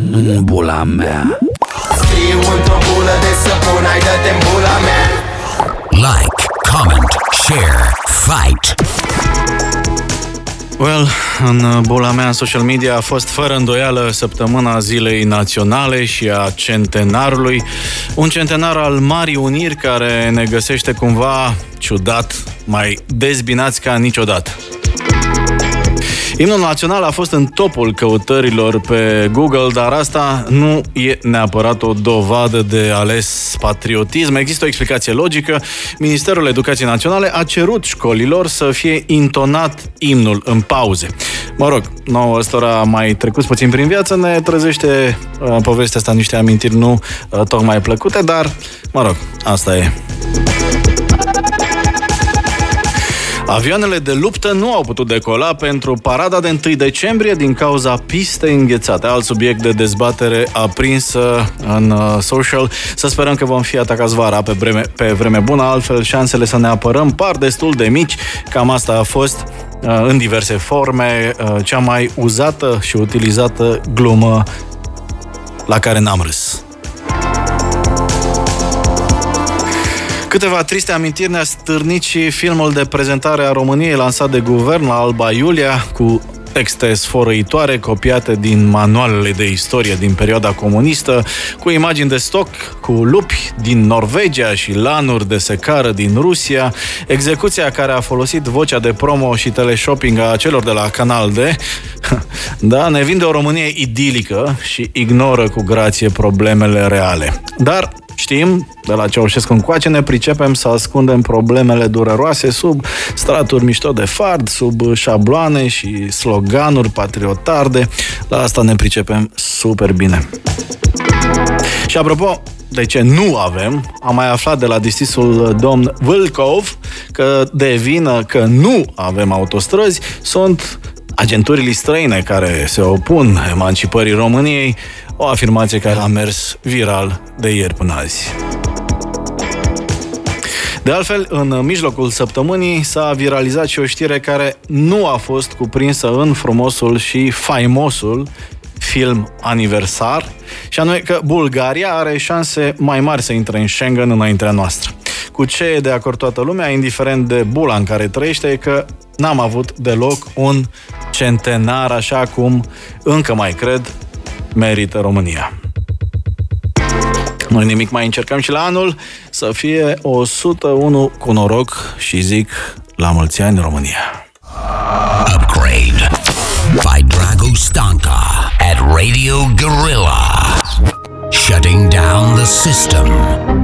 În bula mea Fiu într-o bulă de săpun, hai dă-te în bula mea Like, comment, share, fight. Well, în bula mea în social media a fost fără îndoială săptămâna Zilei Naționale și a centenarului. Un centenar al Marii Uniri care ne găsește cumva ciudat, mai dezbinați ca niciodată. Imnul național a fost în topul căutărilor pe Google, dar asta nu e neapărat o dovadă de ales patriotism. Există o explicație logică. Ministerul Educației Naționale a cerut școlilor să fie intonat imnul în pauze. Mă rog, nouă ăstora mai trecut puțin prin viață, ne trezește uh, povestea asta niște amintiri nu uh, tocmai plăcute, dar, mă rog, asta e. Avioanele de luptă nu au putut decola pentru parada de 1 decembrie din cauza pistei înghețate. Alt subiect de dezbatere aprinsă în uh, social. Să sperăm că vom fi atacați vara pe vreme, pe vreme bună, altfel șansele să ne apărăm par destul de mici. Cam asta a fost uh, în diverse forme uh, cea mai uzată și utilizată glumă la care n-am râs. Câteva triste amintiri ne-a stârnit și filmul de prezentare a României lansat de guvern la Alba Iulia cu texte sfărăitoare copiate din manualele de istorie din perioada comunistă, cu imagini de stoc, cu lupi din Norvegia și lanuri de secară din Rusia, execuția care a folosit vocea de promo și teleshopping a celor de la Canal D, da, ne vinde o Românie idilică și ignoră cu grație problemele reale. Dar Știm, de la Ceaușescu încoace, ne pricepem să ascundem problemele dureroase sub straturi mișto de fard, sub șabloane și sloganuri patriotarde. La asta ne pricepem super bine. Și apropo, de ce nu avem, am mai aflat de la distisul domn Vâlcov că de vină că nu avem autostrăzi sunt agenturile străine care se opun emancipării României, o afirmație care a mers viral de ieri până azi. De altfel, în mijlocul săptămânii s-a viralizat și o știre care nu a fost cuprinsă în frumosul și faimosul film aniversar, și anume că Bulgaria are șanse mai mari să intre în Schengen înaintea noastră. Cu ce e de acord toată lumea, indiferent de bula în care trăiește, e că n-am avut deloc un centenar așa cum încă mai cred merită România. Noi nimic mai încercăm și la anul să fie 101 cu noroc și zic la mulți ani România. Upgrade by Drago Stanka at Radio Gorilla. Shutting down the system.